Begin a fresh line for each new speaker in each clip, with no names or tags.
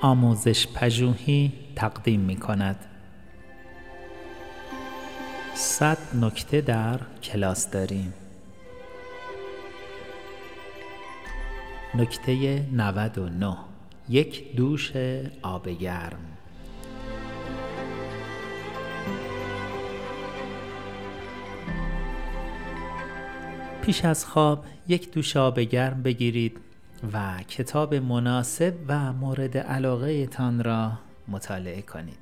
آموزش پژوهی تقدیم می کند صد نکته در کلاس داریم. نکته 99 یک دوش آب گرم. پیش از خواب یک دوش آب گرم بگیرید. و کتاب مناسب و مورد علاقه تان را مطالعه کنید.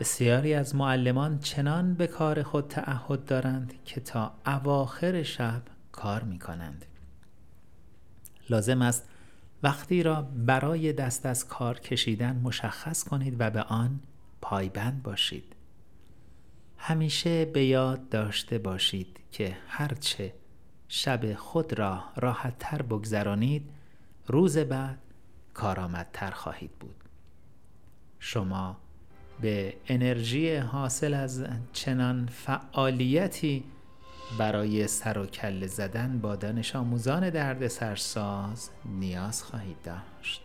بسیاری از معلمان چنان به کار خود تعهد دارند که تا اواخر شب کار می کنند لازم است وقتی را برای دست از کار کشیدن مشخص کنید و به آن پایبند باشید. همیشه به یاد داشته باشید که هرچه شب خود را راحت تر بگذرانید روز بعد کارآمدتر خواهید بود. شما به انرژی حاصل از چنان فعالیتی برای سر و کله زدن با دانش آموزان درد سرساز نیاز خواهید داشت.